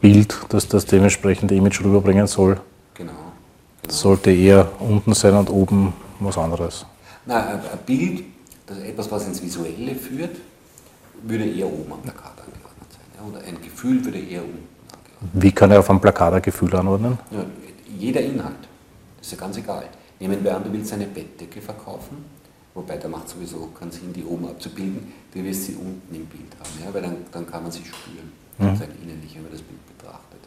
Bild, das das dementsprechende Image rüberbringen soll, Genau. genau. sollte eher unten sein und oben was anderes. Na, ein Bild, das etwas, was ins Visuelle führt, würde eher oben am Plakat angeordnet sein. Oder ein Gefühl würde eher unten angeordnet Wie kann er auf einem Plakat ein Gefühl anordnen? Ja, jeder Inhalt, ist ja ganz egal. Nehmen wir an, du willst eine Bettdecke verkaufen, wobei da macht sowieso keinen Sinn, die oben abzubilden, du wirst sie unten im Bild haben, ja, weil dann, dann kann man sie spüren, Mhm. sein innerlich, wenn man das Bild betrachtet.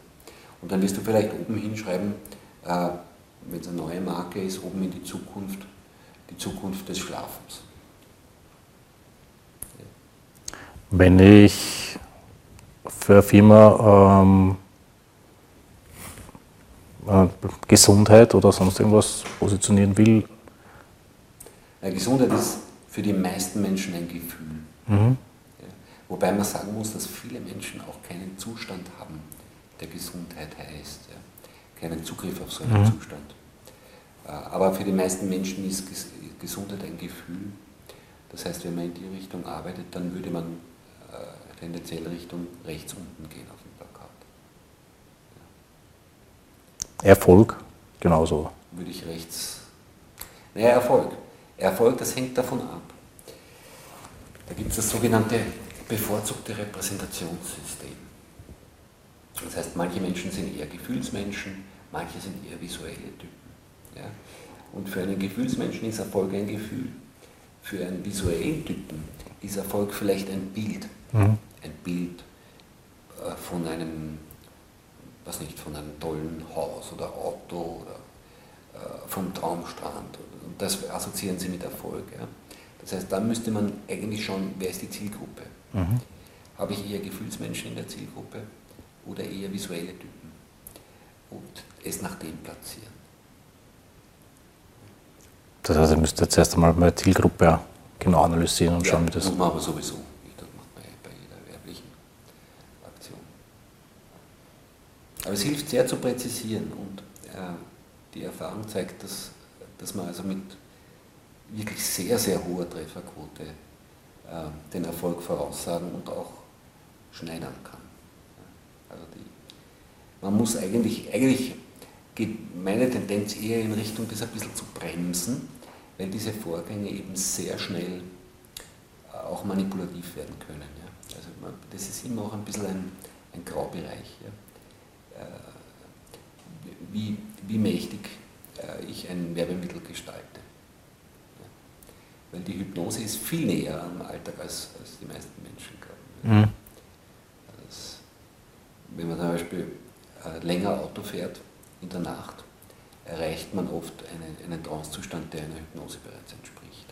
Und dann wirst du vielleicht oben hinschreiben, äh, wenn es eine neue Marke ist, oben in die Zukunft, die Zukunft des Schlafens. Wenn ich für eine Firma ähm, äh, Gesundheit oder sonst irgendwas positionieren will, Ja, Gesundheit ist für die meisten Menschen ein Gefühl. mhm. Ja. Wobei man sagen muss, dass viele Menschen auch keinen Zustand haben, der Gesundheit heißt. Ja. Keinen Zugriff auf so einen Mhm. Zustand. Äh, Aber für die meisten Menschen ist Ges- Gesundheit ein Gefühl. Das heißt, wenn man in die Richtung arbeitet, dann würde man äh, tendenziell Richtung rechts unten gehen auf dem Plakat. Erfolg genauso. Würde ich rechts. Naja, Erfolg. Erfolg, das hängt davon ab. Da gibt es das sogenannte bevorzugte Repräsentationssystem. Das heißt, manche Menschen sind eher Gefühlsmenschen, manche sind eher visuelle Typen. Ja? Und für einen Gefühlsmenschen ist Erfolg ein Gefühl. Für einen visuellen Typen ist Erfolg vielleicht ein Bild. Mhm. Ein Bild äh, von einem, was nicht, von einem tollen Haus oder Auto oder äh, vom Traumstrand. Und das assoziieren sie mit Erfolg. Ja? Das heißt, dann müsste man eigentlich schauen, wer ist die Zielgruppe. Mhm. Habe ich eher Gefühlsmenschen in der Zielgruppe oder eher visuelle Typen? Und es nach dem platzieren. Das heißt, ich müsste jetzt erst einmal meine Zielgruppe genau analysieren und schauen, wie das. muss man aber sowieso. Das macht man ja bei jeder werblichen Aktion. Aber es hilft sehr zu präzisieren und äh, die Erfahrung zeigt, dass, dass man also mit wirklich sehr, sehr hoher Trefferquote äh, den Erfolg voraussagen und auch schneidern kann. Also die, man muss eigentlich, eigentlich geht meine Tendenz eher in Richtung, das ein bisschen zu bremsen, weil diese Vorgänge eben sehr schnell äh, auch manipulativ werden können. Ja. Also man, das ist immer auch ein bisschen ein, ein Graubereich. Ja. Äh, wie, wie mächtig äh, ich ein Werbemittel gestalte. Weil die Hypnose ist viel näher am Alltag, als, als die meisten Menschen glauben. Mhm. Das, wenn man zum Beispiel äh, länger Auto fährt in der Nacht, erreicht man oft einen, einen Trancezustand, der einer Hypnose bereits entspricht.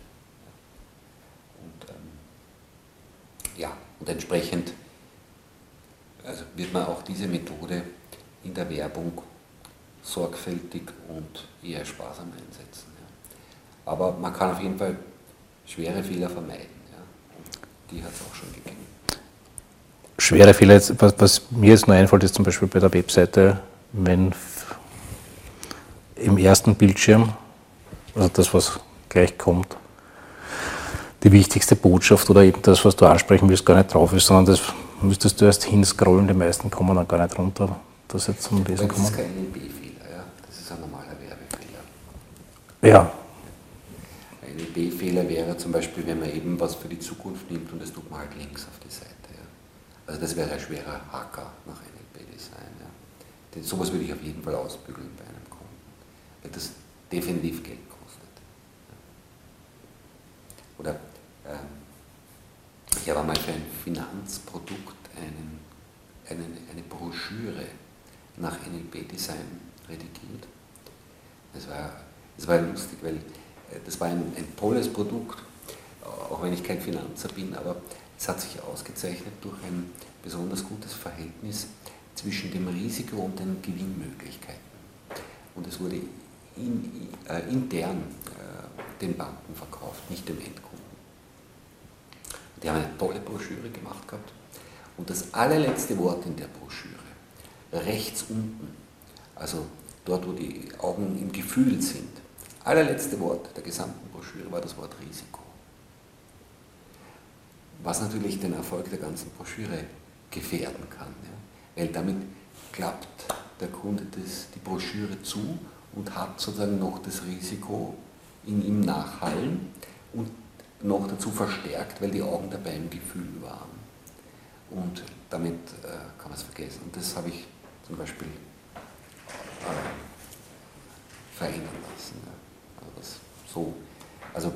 Und, ähm, ja, und entsprechend also wird man auch diese Methode in der Werbung sorgfältig und eher sparsam einsetzen. Ja. Aber man kann auf jeden Fall schwere Fehler vermeiden. Ja. Die hat es auch schon gegeben. Schwere Fehler, jetzt, was, was mir jetzt nur einfällt, ist zum Beispiel bei der Webseite, wenn im ersten Bildschirm, also das, was gleich kommt, die wichtigste Botschaft oder eben das, was du ansprechen willst, gar nicht drauf ist, sondern das müsstest du erst hinscrollen, die meisten kommen dann gar nicht runter, das jetzt zum Lesen Weil das ist kommen. kein NLP-Fehler, ja. das ist ein normaler Werbefehler. Ja, Ein NLP-Fehler wäre zum Beispiel, wenn man eben was für die Zukunft nimmt und das tut man halt links auf die Seite. Ja. Also das wäre ein schwerer Hacker nach NLP-Design. Ja. Denn sowas würde ich auf jeden Fall ausbügeln bei einem Kunden, weil das definitiv Geld kostet. Ja. Oder ähm, ich habe einmal für ein Finanzprodukt einen, einen, eine Broschüre nach NLP-Design redigiert. Das war, das war lustig, weil das war ein, ein tolles Produkt, auch wenn ich kein Finanzer bin, aber es hat sich ausgezeichnet durch ein besonders gutes Verhältnis zwischen dem Risiko und den Gewinnmöglichkeiten. Und es wurde in, äh, intern äh, den Banken verkauft, nicht dem Endkunden. Die haben eine tolle Broschüre gemacht gehabt. Und das allerletzte Wort in der Broschüre, rechts unten, also dort, wo die Augen im Gefühl sind, allerletzte Wort der gesamten Broschüre war das Wort Risiko. Was natürlich den Erfolg der ganzen Broschüre gefährden kann. Ja? weil damit klappt der Kunde das, die Broschüre zu und hat sozusagen noch das Risiko in ihm nachhallen und noch dazu verstärkt, weil die Augen dabei im Gefühl waren. Und damit äh, kann man es vergessen. Und das habe ich zum Beispiel äh, verändern lassen. Ja. So, also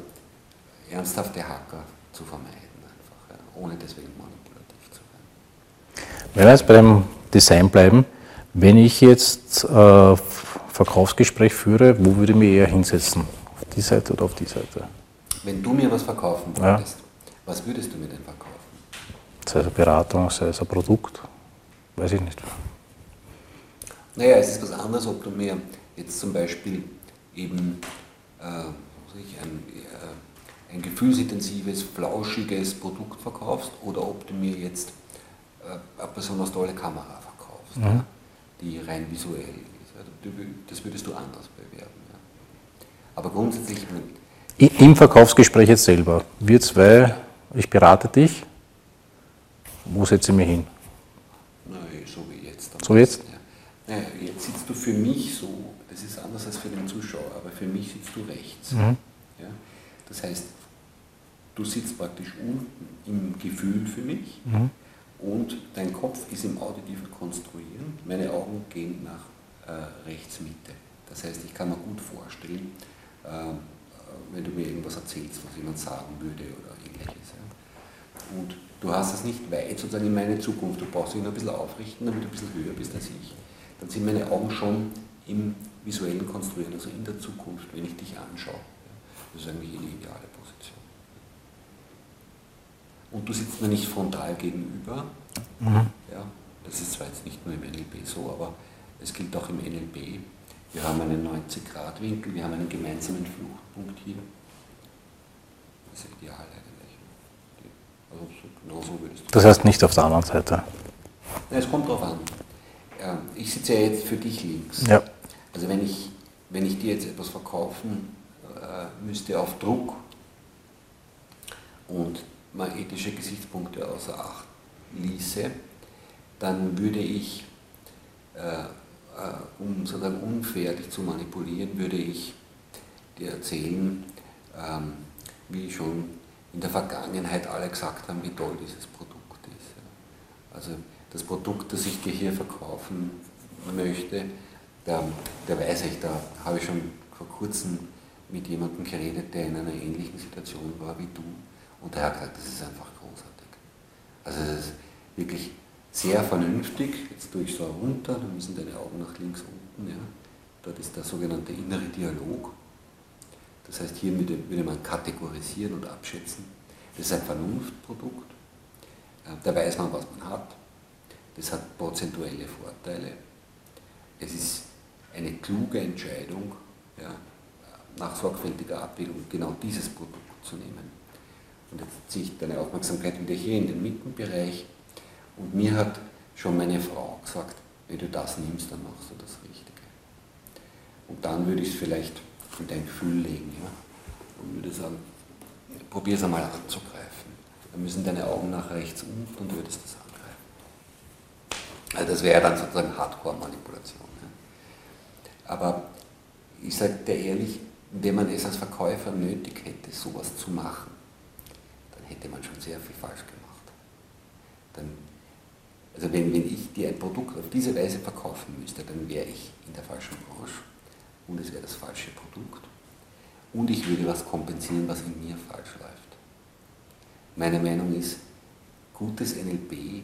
ernsthafte Hacker zu vermeiden, einfach, ja, ohne deswegen manipulativ zu werden. Wenn wir jetzt bei dem Design bleiben, wenn ich jetzt äh, Verkaufsgespräch führe, wo würde ich mich eher hinsetzen? Auf die Seite oder auf die Seite? Wenn du mir was verkaufen wolltest, ja. was würdest du mir denn verkaufen? Sei es eine Beratung, sei es ein Produkt, weiß ich nicht. Naja, es ist was anderes, ob du mir jetzt zum Beispiel eben äh, ein, äh, ein gefühlsintensives, flauschiges Produkt verkaufst oder ob du mir jetzt äh, eine besonders tolle Kamera verkaufst, mhm. ja, die rein visuell ist. Also, das würdest du anders bewerben. Ja. Aber grundsätzlich. Im Verkaufsgespräch jetzt selber, wir zwei, ich berate dich, wo setze ich mich hin? Na, so wie jetzt. So wie jetzt? Ja. jetzt sitzt du für mich so, anders als für den Zuschauer, aber für mich sitzt du rechts. Mhm. Ja? Das heißt, du sitzt praktisch unten im Gefühl für mich mhm. und dein Kopf ist im auditiven Konstruieren. Meine Augen gehen nach äh, rechts Mitte. Das heißt, ich kann mir gut vorstellen, äh, wenn du mir irgendwas erzählst, was jemand sagen würde oder ähnliches. Ja? Und Du hast es nicht weit sozusagen in meine Zukunft. Du brauchst dich nur ein bisschen aufrichten, damit du ein bisschen höher bist als ich. Dann sind meine Augen schon im visuellen Konstruieren, also in der Zukunft, wenn ich dich anschaue. Das ist eigentlich eine ideale Position. Und du sitzt mir nicht frontal gegenüber. Mhm. Ja, das ist zwar jetzt nicht nur im NLP so, aber es gilt auch im NLP. Wir haben einen 90-Grad-Winkel, wir haben einen gemeinsamen Fluchtpunkt hier. Das ist ideal eigentlich. Also Genau so würdest du Das heißt nicht auf der anderen Seite. Nein, es kommt darauf an. Ich sitze ja jetzt für dich links. Ja. Also wenn ich, wenn ich dir jetzt etwas verkaufen äh, müsste auf Druck und mal ethische Gesichtspunkte außer Acht ließe, dann würde ich, äh, äh, um sozusagen unfair dich zu manipulieren, würde ich dir erzählen, ähm, wie schon in der Vergangenheit alle gesagt haben, wie toll dieses Produkt ist. Also das Produkt, das ich dir hier verkaufen möchte, da, da weiß ich, da habe ich schon vor kurzem mit jemandem geredet, der in einer ähnlichen Situation war wie du. Und der hat gesagt, das ist einfach großartig. Also das ist wirklich sehr vernünftig. Jetzt tue ich so runter, dann müssen deine Augen nach links unten. Ja. Dort ist der sogenannte innere Dialog. Das heißt, hier würde, würde man kategorisieren und abschätzen. Das ist ein Vernunftprodukt. Äh, da weiß man, was man hat. Das hat prozentuelle Vorteile. Es ist eine kluge Entscheidung, ja, nach sorgfältiger Abwägung genau dieses Produkt zu nehmen. Und jetzt ziehe ich deine Aufmerksamkeit wieder hier in den Mittenbereich. Und mir hat schon meine Frau gesagt, wenn du das nimmst, dann machst du das Richtige. Und dann würde ich es vielleicht in dein Gefühl legen. Ja? Und würde sagen, probier es einmal anzugreifen. Dann müssen deine Augen nach rechts unten und würdest das angreifen. Also das wäre dann sozusagen Hardcore-Manipulation. Aber ich sage dir ehrlich, wenn man es als Verkäufer nötig hätte, sowas zu machen, dann hätte man schon sehr viel falsch gemacht. Dann, also wenn, wenn ich dir ein Produkt auf diese Weise verkaufen müsste, dann wäre ich in der falschen Branche und es wäre das falsche Produkt. Und ich würde was kompensieren, was in mir falsch läuft. Meine Meinung ist, gutes NLP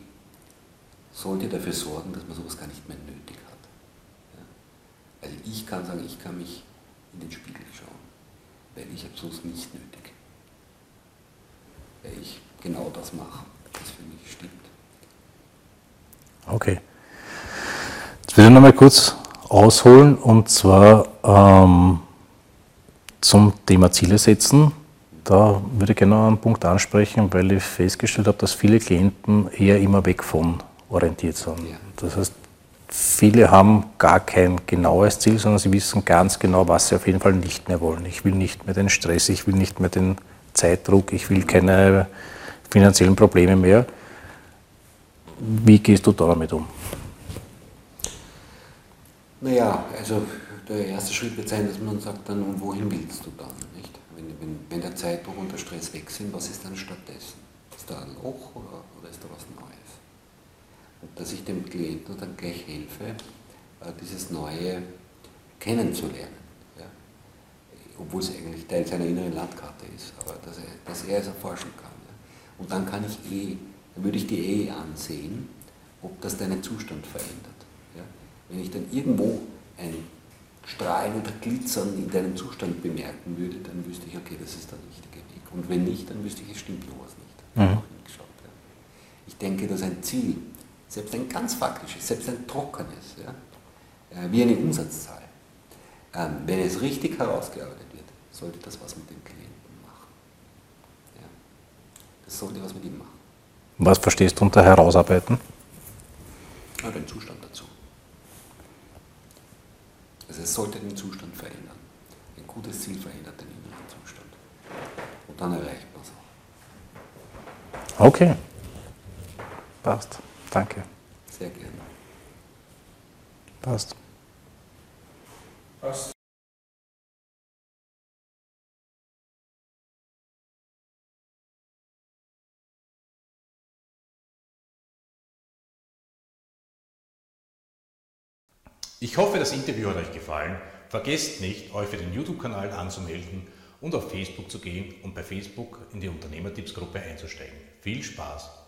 sollte dafür sorgen, dass man sowas gar nicht mehr nötig hat. Also ich kann sagen, ich kann mich in den Spiegel schauen, weil ich habe sowas nicht nötig. Weil ich genau das mache, was für mich stimmt. Okay. Jetzt will ich nochmal kurz ausholen und zwar ähm, zum Thema Ziele setzen. Da würde ich gerne einen Punkt ansprechen, weil ich festgestellt habe, dass viele Klienten eher immer weg von orientiert sind. Ja. Das heißt, viele haben gar kein genaues Ziel, sondern sie wissen ganz genau, was sie auf jeden Fall nicht mehr wollen. Ich will nicht mehr den Stress, ich will nicht mehr den Zeitdruck, ich will keine finanziellen Probleme mehr. Wie gehst du da damit um? Naja, also der erste Schritt wird sein, dass man sagt dann, und wohin willst du dann? Nicht? Wenn, wenn, wenn der Zeitdruck und der Stress weg sind, was ist dann stattdessen? Ist da ein Loch oder, oder ist da was Neues? Und dass ich dem Klienten dann gleich helfe, äh, dieses Neue kennenzulernen. Ja? Obwohl es eigentlich Teil seiner inneren Landkarte ist, aber dass er, dass er es erforschen kann. Ja? Und dann kann ich eh, würde ich die eh ansehen, ob das deinen Zustand verändert. Ja? Wenn ich dann irgendwo ein Strahlen oder Glitzern in deinem Zustand bemerken würde, dann wüsste ich, okay, das ist der richtige Weg. Und wenn nicht, dann wüsste ich, es stimmt noch was nicht. Mhm. Ich denke, dass ein Ziel, selbst ein ganz faktisches, selbst ein trockenes, ja, äh, wie eine Umsatzzahl, ähm, wenn es richtig herausgearbeitet wird, sollte das was mit dem Klienten machen. Ja. Das sollte was mit ihm machen. Was verstehst du unter herausarbeiten? Ja, den Zustand dazu. Also es sollte den Zustand verändern. Ein gutes Ziel verändert den inneren Zustand. Und dann erreicht man es auch. Okay. Passt. Danke. Sehr gerne. Passt. Passt. Ich hoffe, das Interview hat euch gefallen. Vergesst nicht, euch für den YouTube-Kanal anzumelden und auf Facebook zu gehen und bei Facebook in die Unternehmertipps-Gruppe einzusteigen. Viel Spaß!